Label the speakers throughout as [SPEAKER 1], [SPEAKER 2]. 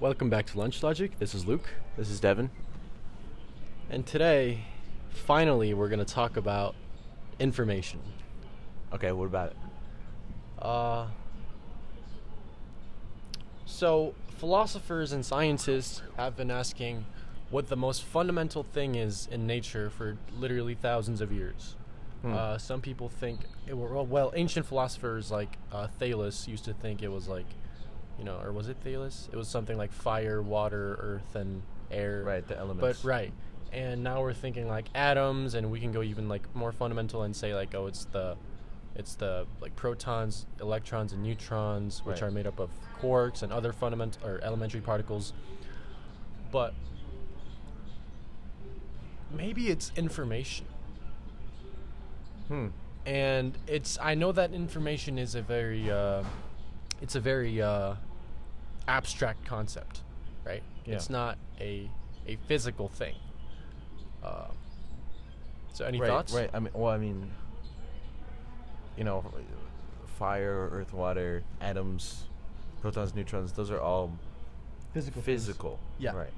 [SPEAKER 1] Welcome back to Lunch Logic. This is Luke,
[SPEAKER 2] This is Devin.
[SPEAKER 1] and today, finally, we're going to talk about information.
[SPEAKER 2] Okay, what about it?
[SPEAKER 1] Uh, so, philosophers and scientists have been asking what the most fundamental thing is in nature for literally thousands of years.
[SPEAKER 2] Hmm.
[SPEAKER 1] Uh, some people think, it were, well, well, ancient philosophers like uh, Thales used to think it was like, you know, or was it Thales? It was something like fire, water, earth, and air.
[SPEAKER 2] Right, the elements.
[SPEAKER 1] But right, and now we're thinking like atoms, and we can go even like more fundamental and say like, oh, it's the, it's the like protons, electrons, and neutrons, which
[SPEAKER 2] Right.
[SPEAKER 1] are made up of quarks and other fundamental or elementary particles. But maybe it's information,
[SPEAKER 2] Hmm.
[SPEAKER 1] and it's I know that information is a very, uh, it's a very uh, abstract concept, right?
[SPEAKER 2] Yeah.
[SPEAKER 1] It's not a a physical thing. Uh, so any
[SPEAKER 2] right,
[SPEAKER 1] thoughts?
[SPEAKER 2] Right. I mean, well, I mean, you know, fire, earth, water, atoms, protons, neutrons. Those are all
[SPEAKER 1] Physical. things.
[SPEAKER 2] physical.
[SPEAKER 1] Yeah.
[SPEAKER 2] Right.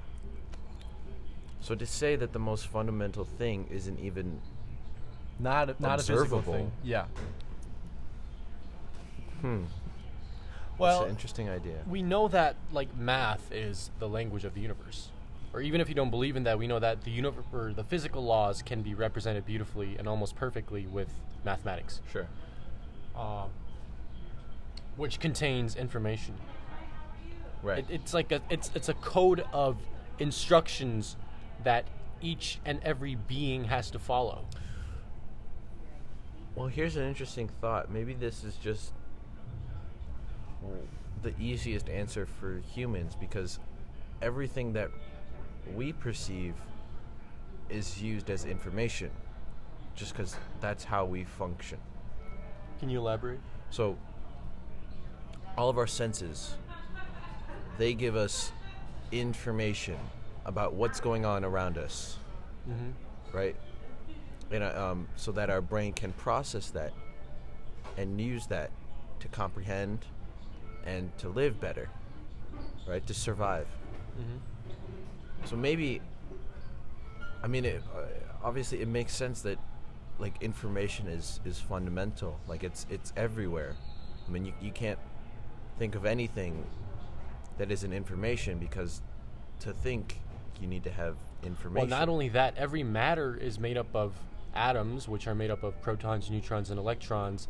[SPEAKER 2] So to say that the most fundamental thing isn't even
[SPEAKER 1] Not a, not a physical
[SPEAKER 2] Observable.
[SPEAKER 1] thing. Yeah.
[SPEAKER 2] hmm.
[SPEAKER 1] Well,
[SPEAKER 2] That's an interesting idea.
[SPEAKER 1] we know that like math is the language of the universe or even if you don't believe in that we know that the universe or the physical laws can be represented beautifully and almost perfectly with mathematics
[SPEAKER 2] Sure.
[SPEAKER 1] um, which contains information
[SPEAKER 2] Right.
[SPEAKER 1] it, it's like a it's it's a code of instructions that each and every being has to follow
[SPEAKER 2] Well, here's an interesting thought. Maybe this is just the easiest answer for humans because everything that we perceive is used as information just because that's how we function.
[SPEAKER 1] can you elaborate
[SPEAKER 2] So, all of our senses, they give us information about what's going on around us
[SPEAKER 1] mm-hmm.
[SPEAKER 2] right? And uh, um, so that our brain can process that and use that to comprehend and to live better, right? To survive.
[SPEAKER 1] Mm-hmm.
[SPEAKER 2] So maybe, I mean, it, uh, obviously, it makes sense that like information is is fundamental. Like it's it's everywhere. I mean, you you can't think of anything that isn't information because to think you need to have information.
[SPEAKER 1] Well, not only that, every matter is made up of atoms, which are made up of protons, neutrons, and electrons,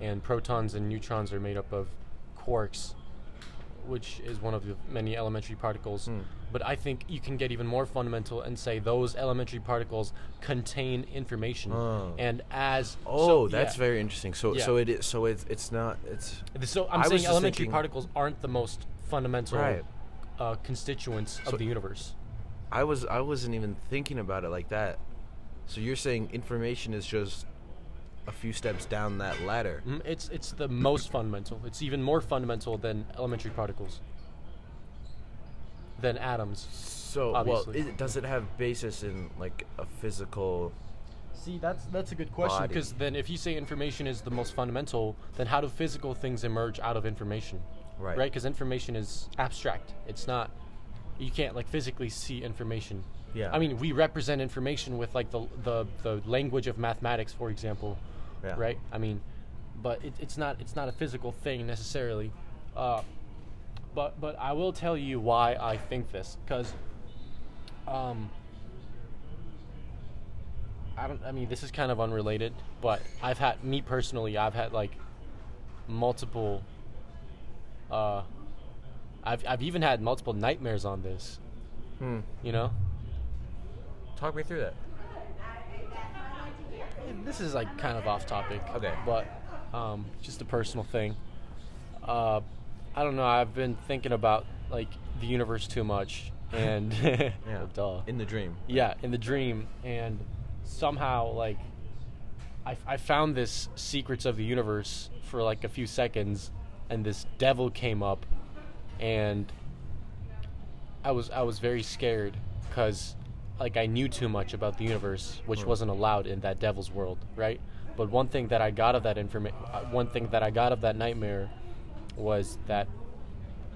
[SPEAKER 1] and protons and neutrons are made up of quarks, which is one of the many elementary particles.
[SPEAKER 2] Hmm.
[SPEAKER 1] But I think you can get even more fundamental and say those elementary particles contain information,
[SPEAKER 2] Oh.
[SPEAKER 1] and as
[SPEAKER 2] Oh,
[SPEAKER 1] so-
[SPEAKER 2] that's
[SPEAKER 1] yeah.
[SPEAKER 2] very interesting. So,
[SPEAKER 1] Yeah.
[SPEAKER 2] so it is. So it's it's not. It's
[SPEAKER 1] So I'm
[SPEAKER 2] I
[SPEAKER 1] saying elementary particles aren't the most fundamental
[SPEAKER 2] Right.
[SPEAKER 1] uh, constituents
[SPEAKER 2] So-
[SPEAKER 1] of the universe.
[SPEAKER 2] I was I wasn't even thinking about it like that. So you're saying information is just a few steps down that ladder.
[SPEAKER 1] Mm, It's it's the most fundamental. It's even more fundamental than elementary particles. Than atoms.
[SPEAKER 2] So,
[SPEAKER 1] Obviously.
[SPEAKER 2] well, it, does it have basis in like a physical?
[SPEAKER 1] See, that's that's a good question because then if you say information is the most fundamental, then how do physical things emerge out of information?
[SPEAKER 2] Right.
[SPEAKER 1] Right? Because information is abstract. It's not. You can't like physically see information.
[SPEAKER 2] Yeah.
[SPEAKER 1] I mean, we represent information with like the the, the language of mathematics, for example.
[SPEAKER 2] Yeah.
[SPEAKER 1] Right. I mean, but it, it's not it's not a physical thing necessarily. Uh, but but I will tell you why I think this because. Um, I don't. I mean, this is kind of unrelated, but I've had me personally. I've had like multiple. Uh, I've I've even had multiple nightmares on this.
[SPEAKER 2] Hmm.
[SPEAKER 1] You know,
[SPEAKER 2] Talk me through that.
[SPEAKER 1] this is like kind of off topic.
[SPEAKER 2] Okay.
[SPEAKER 1] But um, just a personal thing. Uh, I don't know. I've been thinking about like the universe too much, and
[SPEAKER 2] Yeah.
[SPEAKER 1] duh.
[SPEAKER 2] In the dream.
[SPEAKER 1] yeah in the dream and somehow like I, I found this secrets of the universe for like a few seconds and this devil came up and i was i was very scared because like i knew too much about the universe which wasn't allowed in that devil's world right but one thing that i got of that information one thing that i got of that nightmare was that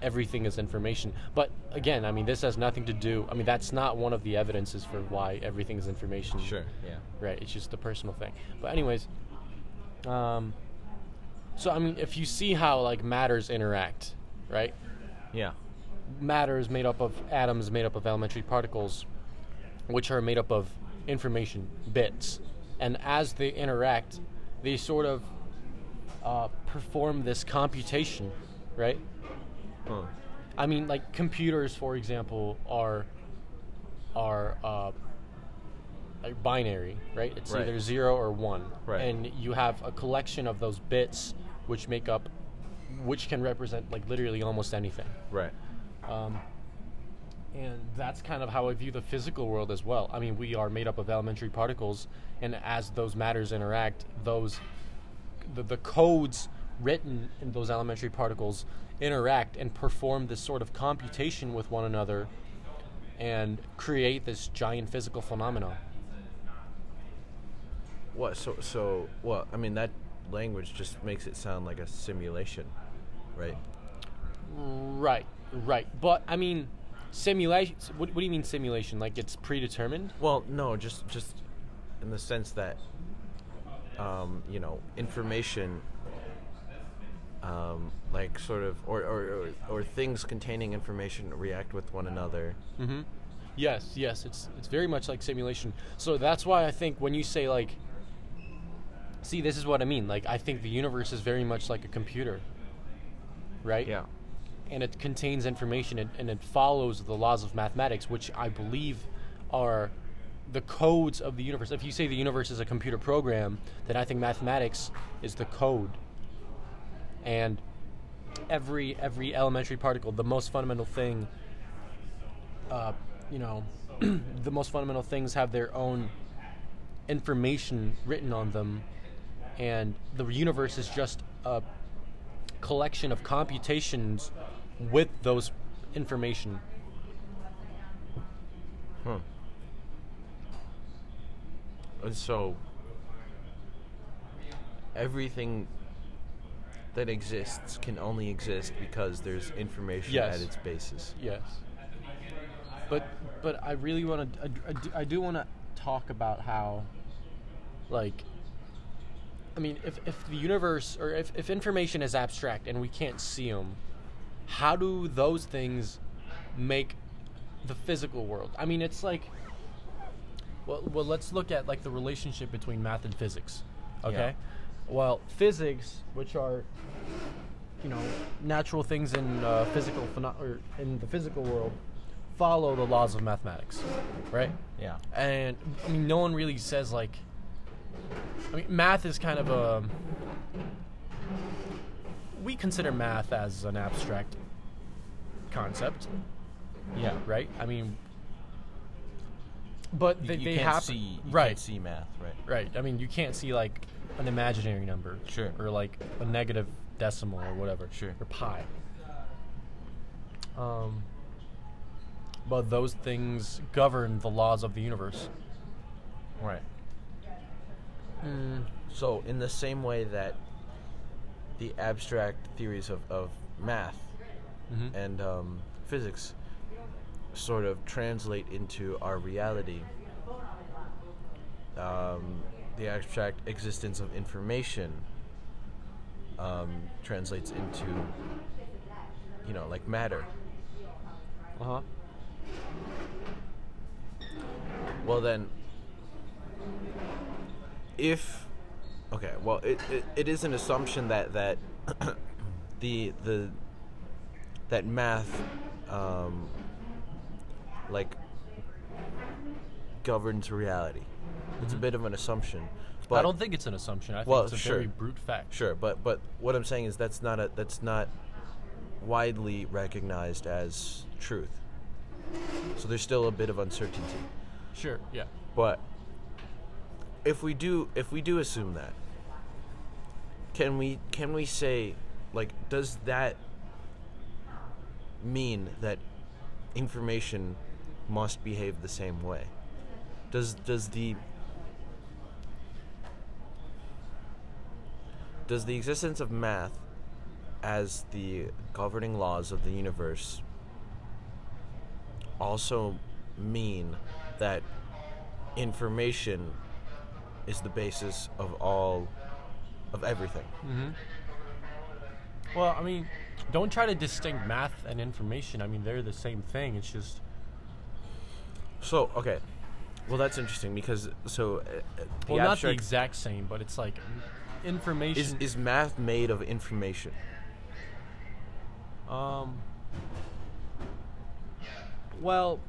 [SPEAKER 1] everything is information. But again, I mean, this has nothing to do. I mean, that's not one of the evidences for why everything is information.
[SPEAKER 2] Sure. Yeah.
[SPEAKER 1] Right. It's just a personal thing. But anyways, um, so I mean, if you see how like matters interact, right?
[SPEAKER 2] Yeah.
[SPEAKER 1] Matter is made up of atoms, made up of elementary particles, which are made up of information bits, and as they interact, they sort of uh, perform this computation, right?
[SPEAKER 2] Huh.
[SPEAKER 1] I mean, like computers, for example, are are uh, like binary, right? It's
[SPEAKER 2] Right.
[SPEAKER 1] either zero or one,
[SPEAKER 2] Right.
[SPEAKER 1] and you have a collection of those bits which make up, which can represent like literally almost anything.
[SPEAKER 2] Right.
[SPEAKER 1] Um, and that's kind of how I view the physical world as well. I mean, we are made up of elementary particles, and as those matters interact, those the, the codes written in those elementary particles interact and perform this sort of computation with one another and create this giant physical phenomenon.
[SPEAKER 2] What? So so well. I mean that language just makes it sound like a simulation, right?
[SPEAKER 1] Right, right. But I mean, simulation. What, what do you mean simulation? Like it's predetermined?
[SPEAKER 2] Well, no, just just in the sense that um, you know information, um, like sort of, or, or or or things containing information react with one another.
[SPEAKER 1] Mm-hmm. Yes, yes, it's it's very much like simulation. So that's why I think when you say like, see, this is what I mean. Like, I think the universe is very much like a computer, right?
[SPEAKER 2] Yeah.
[SPEAKER 1] And it contains information and, and it follows the laws of mathematics, which I believe are the codes of the universe. If you say the universe is a computer program, then I think mathematics is the code. And every every elementary particle, the most fundamental thing uh, you know, the most fundamental things have their own information written on them, and the universe is just a collection of computations with those information.
[SPEAKER 2] Huh. And so everything that exists can only exist because there's information
[SPEAKER 1] Yes.
[SPEAKER 2] at its basis.
[SPEAKER 1] Yes. But but I really want to I, I do want to talk about how like I mean if if the universe or if if information is abstract and we can't see them how do those things make the physical world? I mean it's like well, well let's look at like the relationship between math and physics. Okay? Well, physics, which are you know natural things in uh, physical pheno- or in the physical world follow the laws of mathematics, right?
[SPEAKER 2] Yeah.
[SPEAKER 1] And I mean, no one really says like. I mean, math is kind of a. We consider math as an abstract concept,
[SPEAKER 2] Yeah.
[SPEAKER 1] right? I mean, but
[SPEAKER 2] You,
[SPEAKER 1] they,
[SPEAKER 2] you
[SPEAKER 1] they
[SPEAKER 2] can't
[SPEAKER 1] have
[SPEAKER 2] see you
[SPEAKER 1] right,
[SPEAKER 2] can't see math, right?
[SPEAKER 1] right. I mean, you can't see like an imaginary number,
[SPEAKER 2] Sure.
[SPEAKER 1] or like a negative decimal or whatever,
[SPEAKER 2] Sure.
[SPEAKER 1] or pi. Um, but those things govern the laws of the universe.
[SPEAKER 2] Right.
[SPEAKER 1] Mm.
[SPEAKER 2] So, in the same way that the abstract theories of, of math
[SPEAKER 1] Mhm.
[SPEAKER 2] and um, physics sort of translate into our reality, um, the abstract existence of information um, translates into, you know, like matter.
[SPEAKER 1] Uh huh.
[SPEAKER 2] Well, then, if okay, well, it, it, it is an assumption that that the the that math um, like governs reality. It's a bit of an assumption. But
[SPEAKER 1] I don't think it's an assumption. I think
[SPEAKER 2] Well,
[SPEAKER 1] it's a
[SPEAKER 2] sure.
[SPEAKER 1] very brute fact.
[SPEAKER 2] Sure, but but what I'm saying is that's not a that's not widely recognized as truth. So there's still a bit of uncertainty.
[SPEAKER 1] Sure. Yeah.
[SPEAKER 2] But if we do if we do assume that, can we can we say like does that mean that information must behave the same way? Does does the does the existence of math as the governing laws of the universe also mean that information is the basis of all of everything.
[SPEAKER 1] Mm-hmm. Well, I mean, don't try to distinct math and information. I mean, they're the same thing. It's just
[SPEAKER 2] So, okay. Well, that's interesting because so uh, uh,
[SPEAKER 1] well, not the exact same, but it's like information.
[SPEAKER 2] is is math made of information?
[SPEAKER 1] Um. Well,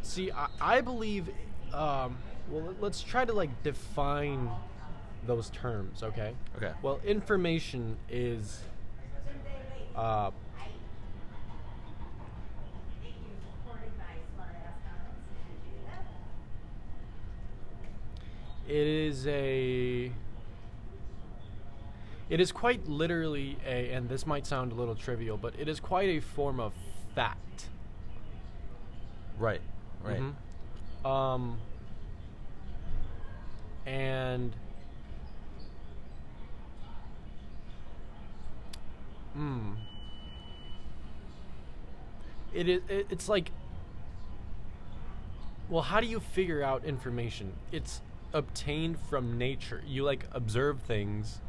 [SPEAKER 1] see, I, I believe. Um, well, let's try to like define those terms, okay?
[SPEAKER 2] Okay.
[SPEAKER 1] Well, information is. Uh, it is a. It is quite literally a, and this might sound a little trivial, but it is quite a form of fact.
[SPEAKER 2] Right. Right.
[SPEAKER 1] Mhm. Um, and hmm, it is. It, it's like, well, how do you figure out information? It's obtained from nature. You like observe things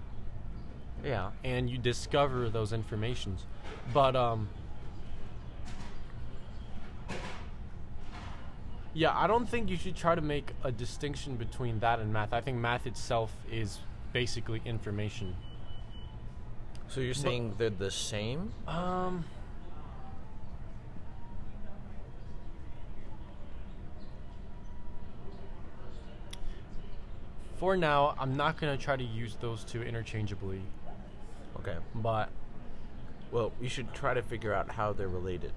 [SPEAKER 2] Yeah.
[SPEAKER 1] and you discover those informations. But um Yeah, I don't think you should try to make a distinction between that and math. I think math itself is basically information.
[SPEAKER 2] So you're saying they're the same?
[SPEAKER 1] Um For now, I'm not going to try to use those two interchangeably,
[SPEAKER 2] Okay.
[SPEAKER 1] but
[SPEAKER 2] Well, we should try to figure out how they're related.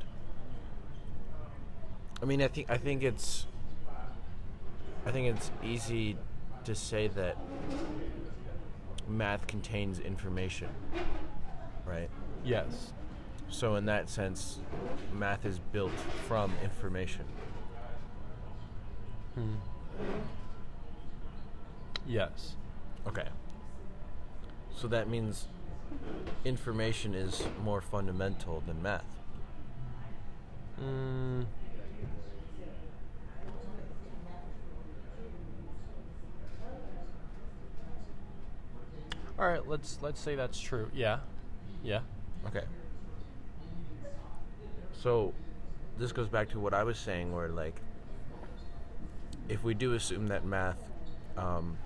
[SPEAKER 2] I mean, I think I think it's I think it's easy to say that math contains information, right?
[SPEAKER 1] yes.
[SPEAKER 2] So in that sense, math is built from information.
[SPEAKER 1] Hmm. Yes.
[SPEAKER 2] Okay. So that means information is more fundamental than math.
[SPEAKER 1] Mm. All right, let's let's say that's true. Yeah. Yeah.
[SPEAKER 2] Okay. So this goes back to what I was saying where like if we do assume that math um,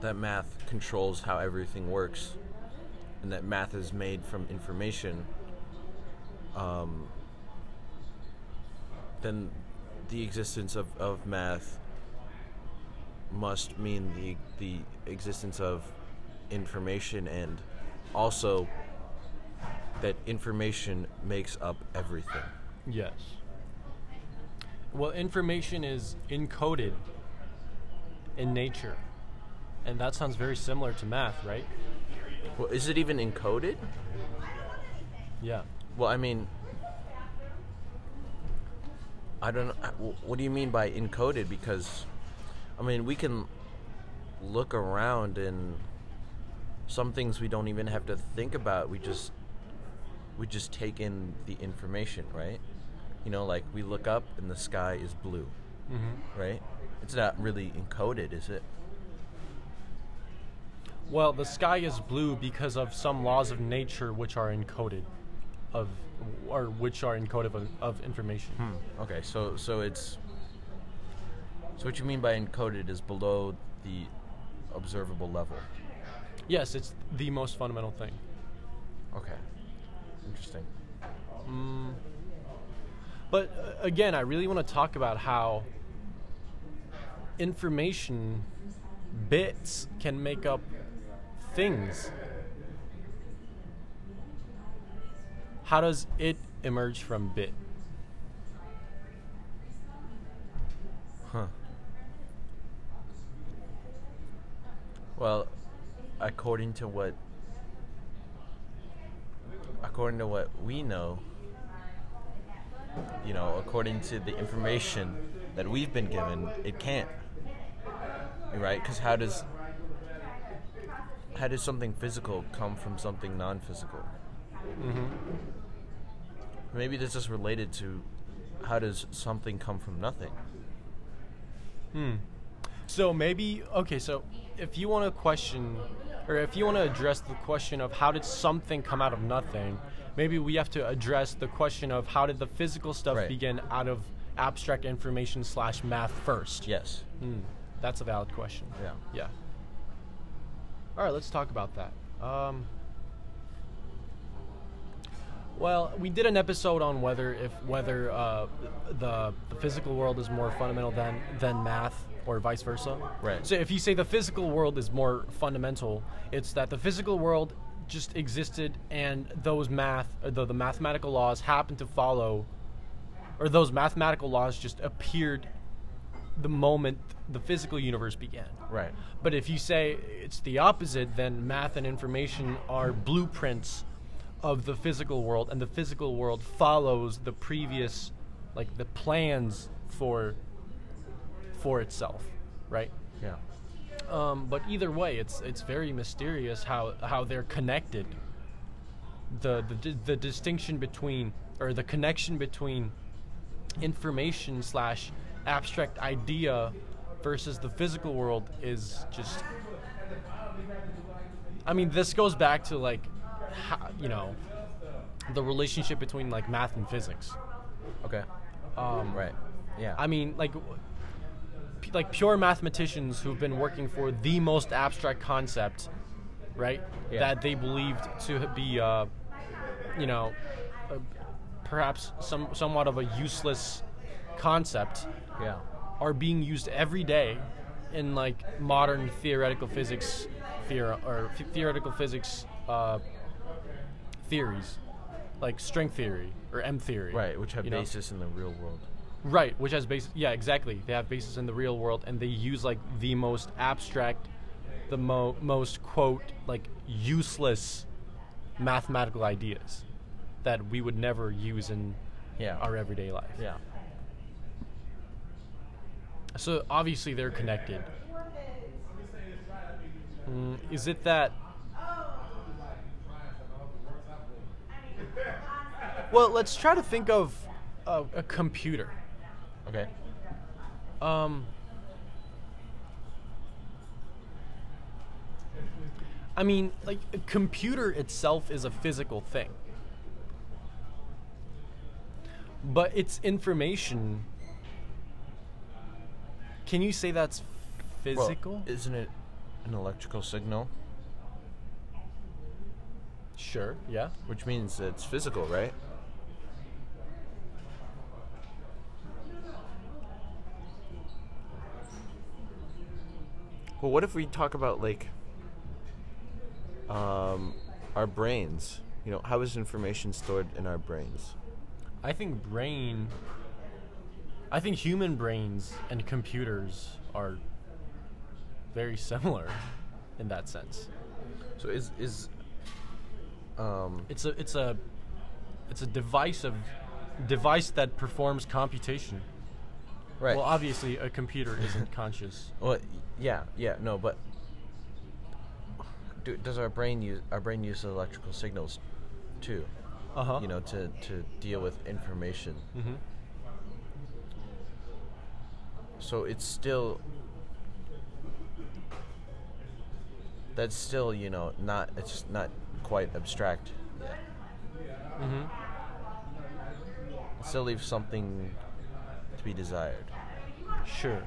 [SPEAKER 2] that math controls how everything works and that math is made from information um, then the existence of, of math must mean the the existence of information and also that information makes up everything.
[SPEAKER 1] Yes. Well, information is encoded in nature. And that sounds very similar to math, right?
[SPEAKER 2] Well, is it even encoded?
[SPEAKER 1] Yeah.
[SPEAKER 2] Well, I mean, I don't know. What do you mean by encoded? Because, I mean, we can look around and some things we don't even have to think about. We just we just take in the information, right? You know, like we look up and the sky is blue,
[SPEAKER 1] Mm-hmm.
[SPEAKER 2] right? It's not really encoded, is it?
[SPEAKER 1] Well, the sky is blue because of some laws of nature which are encoded of or which are encoded of, of information.
[SPEAKER 2] Hmm. Okay, so so it's so what you mean by encoded is below the observable level.
[SPEAKER 1] Yes, it's the most fundamental thing.
[SPEAKER 2] Okay, interesting.
[SPEAKER 1] Mm. But uh, again, I really want to talk about how information bits can make up things. How does it emerge from bit?
[SPEAKER 2] Huh. Well, according to what according to what we know, you know, according to the information that we've been given, it can't. Right? Cuz how does how does something physical come from something non-physical?
[SPEAKER 1] Mm-hmm.
[SPEAKER 2] Maybe this is related to how does something come from nothing?
[SPEAKER 1] Hmm. So maybe okay. So if you want to question, or if you want to address the question of how did something come out of nothing, maybe we have to address the question of how did the physical stuff
[SPEAKER 2] Right.
[SPEAKER 1] begin out of abstract information slash math first.
[SPEAKER 2] Yes.
[SPEAKER 1] Hmm. That's a valid question.
[SPEAKER 2] Yeah.
[SPEAKER 1] Yeah. All right, let's talk about that. Um, well, we did an episode on whether if whether uh, the the physical world is more fundamental than than math or vice versa.
[SPEAKER 2] Right.
[SPEAKER 1] So if you say the physical world is more fundamental, it's that the physical world just existed and those math uh, the, the mathematical laws happened to follow or those mathematical laws just appeared the moment the physical universe began.
[SPEAKER 2] Right.
[SPEAKER 1] But if you say it's the opposite, then math and information are blueprints of the physical world, and the physical world follows the previous, like the plans for for itself, right?
[SPEAKER 2] Yeah.
[SPEAKER 1] Um, but either way, it's it's very mysterious how how they're connected. The the the distinction between or the connection between information slash abstract idea versus the physical world is just. I mean, this goes back to like, how, you know, the relationship between like math and physics.
[SPEAKER 2] Okay.
[SPEAKER 1] Um,
[SPEAKER 2] Right. Yeah.
[SPEAKER 1] I mean, like, like pure mathematicians who've been working for the most abstract concept, right?
[SPEAKER 2] Yeah.
[SPEAKER 1] That they believed to be, uh, you know, uh, perhaps some somewhat of a useless concept,
[SPEAKER 2] yeah.
[SPEAKER 1] are being used every day in like modern theoretical physics, theor- or th- theoretical physics uh, theories, like string theory or M theory,
[SPEAKER 2] Right, which have
[SPEAKER 1] you know?
[SPEAKER 2] basis in the real world.
[SPEAKER 1] Right, which has basis. Yeah, exactly. They have basis in the real world, and they use like the most abstract, the mo- most quote like useless mathematical ideas that we would never use in
[SPEAKER 2] Yeah.
[SPEAKER 1] our everyday life.
[SPEAKER 2] Yeah.
[SPEAKER 1] So obviously they're connected. Mm, is it that? Well, let's try to think of a, a computer.
[SPEAKER 2] Okay.
[SPEAKER 1] Um, I mean, like a computer itself is a physical thing, but its information. Can you say that's
[SPEAKER 2] Well,
[SPEAKER 1] physical?
[SPEAKER 2] isn't it an electrical signal?
[SPEAKER 1] sure. Yeah.
[SPEAKER 2] Which means it's physical, right? Well, what if we talk about like um, our brains? You know, how is information stored in our brains?
[SPEAKER 1] I think brain. I think human brains and computers are very similar in that sense.
[SPEAKER 2] So is is um,
[SPEAKER 1] It's a it's a it's a device of device that performs computation.
[SPEAKER 2] Right?
[SPEAKER 1] Well, obviously a computer isn't conscious.
[SPEAKER 2] Well, yeah, yeah, no, but do, does our brain use our brain use electrical signals too?
[SPEAKER 1] Uh huh.
[SPEAKER 2] You know, to to deal with information.
[SPEAKER 1] hmm
[SPEAKER 2] So it's still that's still you know not it's not quite abstract yet.
[SPEAKER 1] hmm
[SPEAKER 2] still leaves something to be desired.
[SPEAKER 1] Sure.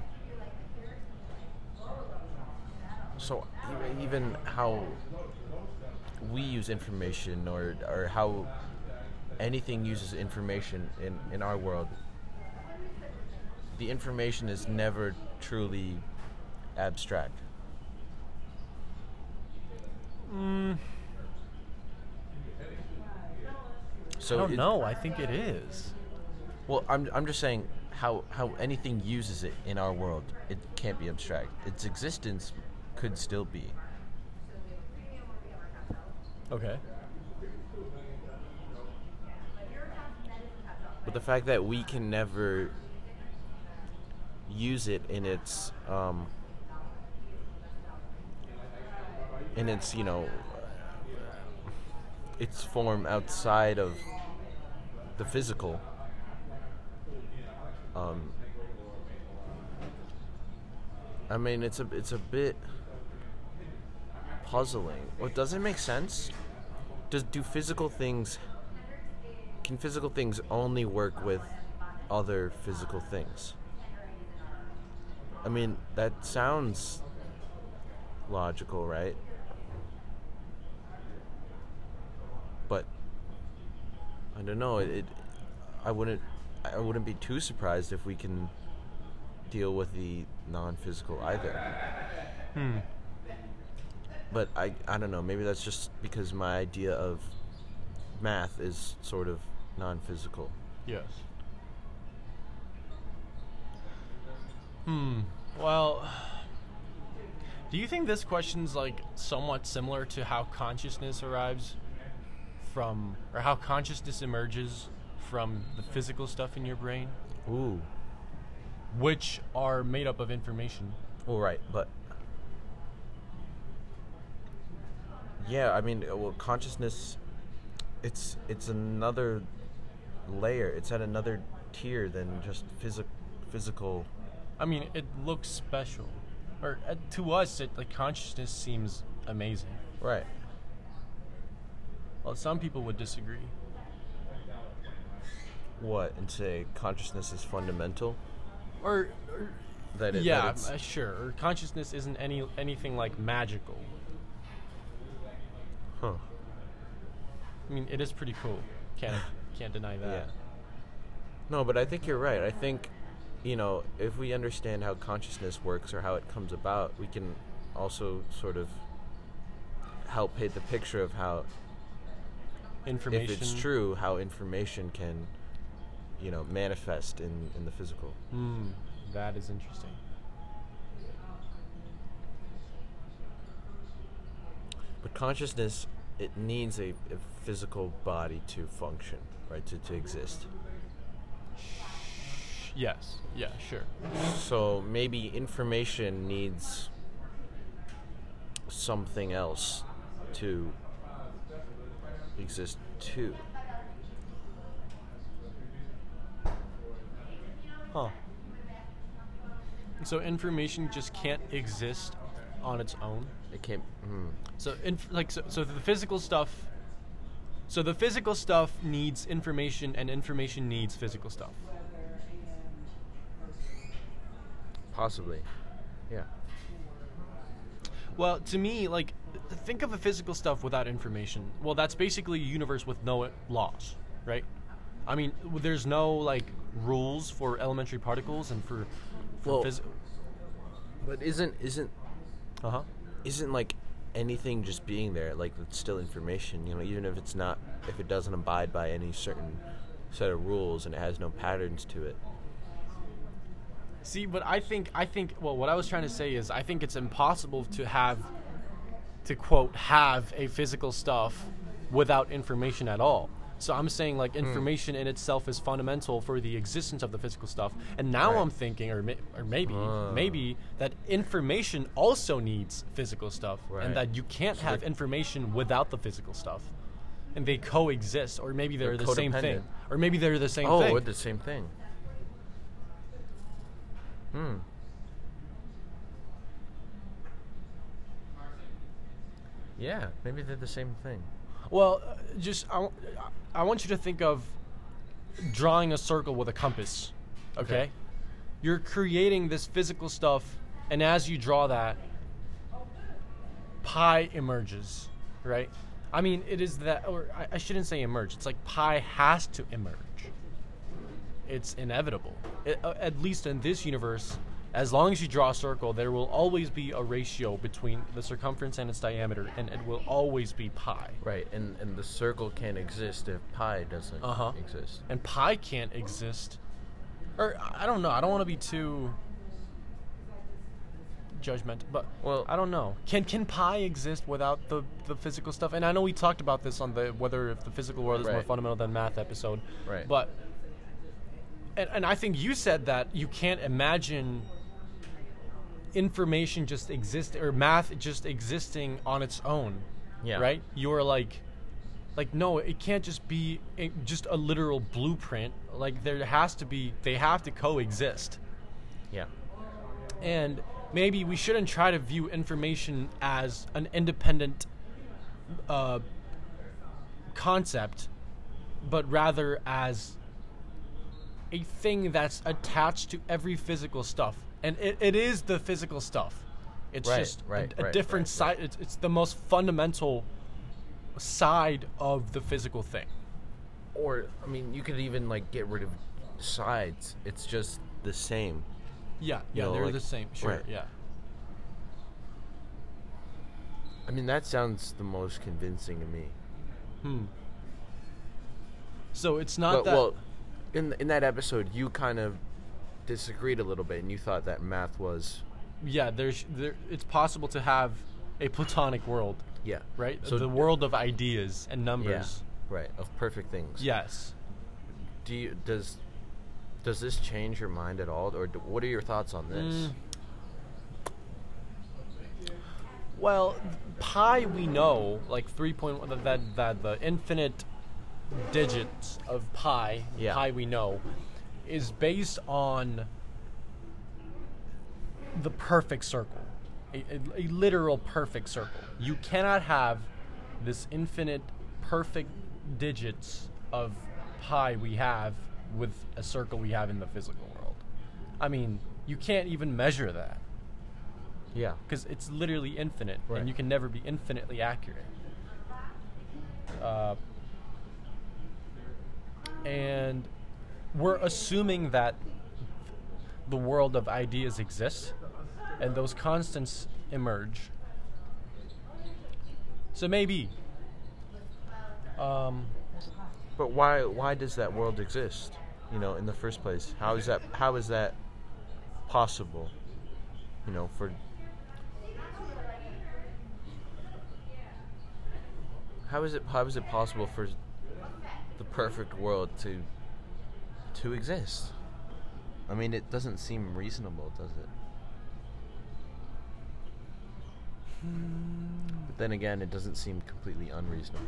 [SPEAKER 2] So even how we use information or or how anything uses information in in our world the information is never truly abstract.
[SPEAKER 1] Mm,
[SPEAKER 2] So
[SPEAKER 1] I don't
[SPEAKER 2] it-
[SPEAKER 1] know. I think it is.
[SPEAKER 2] Well, I'm I'm just saying how how anything uses it in our world, it can't be abstract. Its existence could still be.
[SPEAKER 1] Okay.
[SPEAKER 2] But the fact that we can never use it in its um, in its you know its form outside of the physical. Um, I mean, it's a it's a bit puzzling. What does it make sense? Does do physical things can physical things only work with other physical things? I mean, that sounds logical, right? But I don't know. It, it I wouldn't I wouldn't be too surprised if we can deal with the non-physical either.
[SPEAKER 1] Hmm.
[SPEAKER 2] But I I don't know. Maybe that's just because my idea of math is sort of non-physical.
[SPEAKER 1] Yes. Hmm. Well, do you think this question's like somewhat similar to how consciousness arrives from, or how consciousness emerges from the physical stuff in your brain,
[SPEAKER 2] Ooh.
[SPEAKER 1] which are made up of information?
[SPEAKER 2] Well, right, but yeah, I mean, uh, well, consciousness, it's it's another layer. It's at another tier than just physic physical.
[SPEAKER 1] I mean, it looks special, or uh, to us, it like consciousness seems amazing.
[SPEAKER 2] Right.
[SPEAKER 1] Well, some people would disagree.
[SPEAKER 2] What and say consciousness is fundamental.
[SPEAKER 1] Or, or
[SPEAKER 2] That it,
[SPEAKER 1] yeah,
[SPEAKER 2] That it's,
[SPEAKER 1] uh, sure. Or consciousness isn't any anything like magical.
[SPEAKER 2] huh.
[SPEAKER 1] I mean, it is pretty cool. Can't can't deny that.
[SPEAKER 2] Yeah. No, but I think you're right. I think, you know, if we understand how consciousness works or how it comes about, we can also sort of help paint the picture of how,
[SPEAKER 1] Information.
[SPEAKER 2] if it's true, how information can, you know, manifest in, in the physical.
[SPEAKER 1] Hmm, that is interesting.
[SPEAKER 2] But consciousness, it needs a, a physical body to function, right, to, to exist.
[SPEAKER 1] Yes. Yeah. Sure.
[SPEAKER 2] So maybe information needs something else to exist too.
[SPEAKER 1] Huh. So information just can't exist on its own.
[SPEAKER 2] It can't. Hmm.
[SPEAKER 1] So, inf- like, so, so the physical stuff. So the physical stuff needs information, and information needs physical stuff.
[SPEAKER 2] Possibly. Yeah.
[SPEAKER 1] Well, to me, like, think of a physical stuff without information. Well, that's basically a universe with no laws, right? I mean, there's no like rules for elementary particles and for for
[SPEAKER 2] Well-
[SPEAKER 1] phys-
[SPEAKER 2] But isn't isn't
[SPEAKER 1] uh huh.
[SPEAKER 2] isn't like anything just being there like it's still information? You know, even if it's not, if it doesn't abide by any certain set of rules and it has no patterns to it.
[SPEAKER 1] See, but I think I think well, what I was trying to say is I think it's impossible to have to quote have a physical stuff without information at all. So I'm saying like information in itself is fundamental for the existence of the physical stuff. And now
[SPEAKER 2] Right.
[SPEAKER 1] I'm thinking, or may, or maybe
[SPEAKER 2] Ah.
[SPEAKER 1] maybe that information also needs physical stuff,
[SPEAKER 2] Right.
[SPEAKER 1] and that you can't
[SPEAKER 2] So
[SPEAKER 1] have information without the physical stuff. And they coexist, or maybe they're,
[SPEAKER 2] They're
[SPEAKER 1] the same thing, or maybe they're the same
[SPEAKER 2] oh,
[SPEAKER 1] thing.
[SPEAKER 2] we're the same thing. Hmm. Yeah, maybe they're the same thing.
[SPEAKER 1] Well, uh, just I want you to think of drawing a circle with a compass. Okay?
[SPEAKER 2] Okay.
[SPEAKER 1] You're creating this physical stuff, and as you draw that, pi emerges, right? I mean, it is that, or I, I shouldn't say emerge. It's like pi has to emerge. It's inevitable. It, uh, at least in this universe, as long as you draw a circle, there will always be a ratio between the circumference and its diameter, and it will always be pi.
[SPEAKER 2] Right, and and the circle can't exist if pi doesn't
[SPEAKER 1] Uh-huh.
[SPEAKER 2] exist.
[SPEAKER 1] and pi can't exist or I- don't know i don't want to be too judgmental but
[SPEAKER 2] Well-
[SPEAKER 1] i don't know can can pi exist without the the physical stuff and i know we talked about this on the whether if the physical world is more fundamental than math episode
[SPEAKER 2] Right.
[SPEAKER 1] but and, and i think you said that you can't imagine information just exist or math just existing on its own.
[SPEAKER 2] Yeah.
[SPEAKER 1] Right? You're like like no, it can't just be a, just a literal blueprint. Like there has to be they have to coexist.
[SPEAKER 2] Yeah.
[SPEAKER 1] And maybe we shouldn't try to view information as an independent uh, concept, but rather as a thing that's attached to every physical stuff. And it, it is the physical stuff. It's
[SPEAKER 2] Right,
[SPEAKER 1] just a-
[SPEAKER 2] right,
[SPEAKER 1] a,
[SPEAKER 2] right,
[SPEAKER 1] different side. It's, it's the most fundamental side of the physical thing.
[SPEAKER 2] Or I mean, you could even like get rid of sides. It's just the same.
[SPEAKER 1] Yeah,
[SPEAKER 2] You
[SPEAKER 1] yeah,
[SPEAKER 2] know,
[SPEAKER 1] they're
[SPEAKER 2] like-
[SPEAKER 1] the same. Sure, yeah.
[SPEAKER 2] I mean, that sounds the most convincing to me.
[SPEAKER 1] Hmm. So it's not
[SPEAKER 2] but,
[SPEAKER 1] that.
[SPEAKER 2] well, in in that episode, you kind of disagreed a little bit, and you thought that math was
[SPEAKER 1] yeah, there's there. It's possible to have a platonic world,
[SPEAKER 2] yeah
[SPEAKER 1] right?
[SPEAKER 2] So
[SPEAKER 1] the world of ideas and
[SPEAKER 2] yeah
[SPEAKER 1] numbers.
[SPEAKER 2] right of perfect things.
[SPEAKER 1] Yes.
[SPEAKER 2] Do you does does this change your mind at all, or do, what are your thoughts on this?
[SPEAKER 1] Mm. Well, pi we know, like three point one, that that the infinite digits of pi,
[SPEAKER 2] Yeah.
[SPEAKER 1] pi we know, is based on the perfect circle, a, a, a literal perfect circle. You cannot have this infinite perfect digits of pi we have with a circle we have in the physical world. I mean, you can't even measure that
[SPEAKER 2] Yeah.
[SPEAKER 1] because it's literally infinite,
[SPEAKER 2] Right.
[SPEAKER 1] and you can never be infinitely accurate. Uh, and we're assuming that the world of ideas exists, and those constants emerge. So maybe. Um,
[SPEAKER 2] But why why does that world exist? You know, in the first place, how is that how is that possible? You know, for how is it how is it possible for the perfect world to to exist? I mean, it doesn't seem reasonable, does it? Hmm. But then again, it doesn't seem completely unreasonable.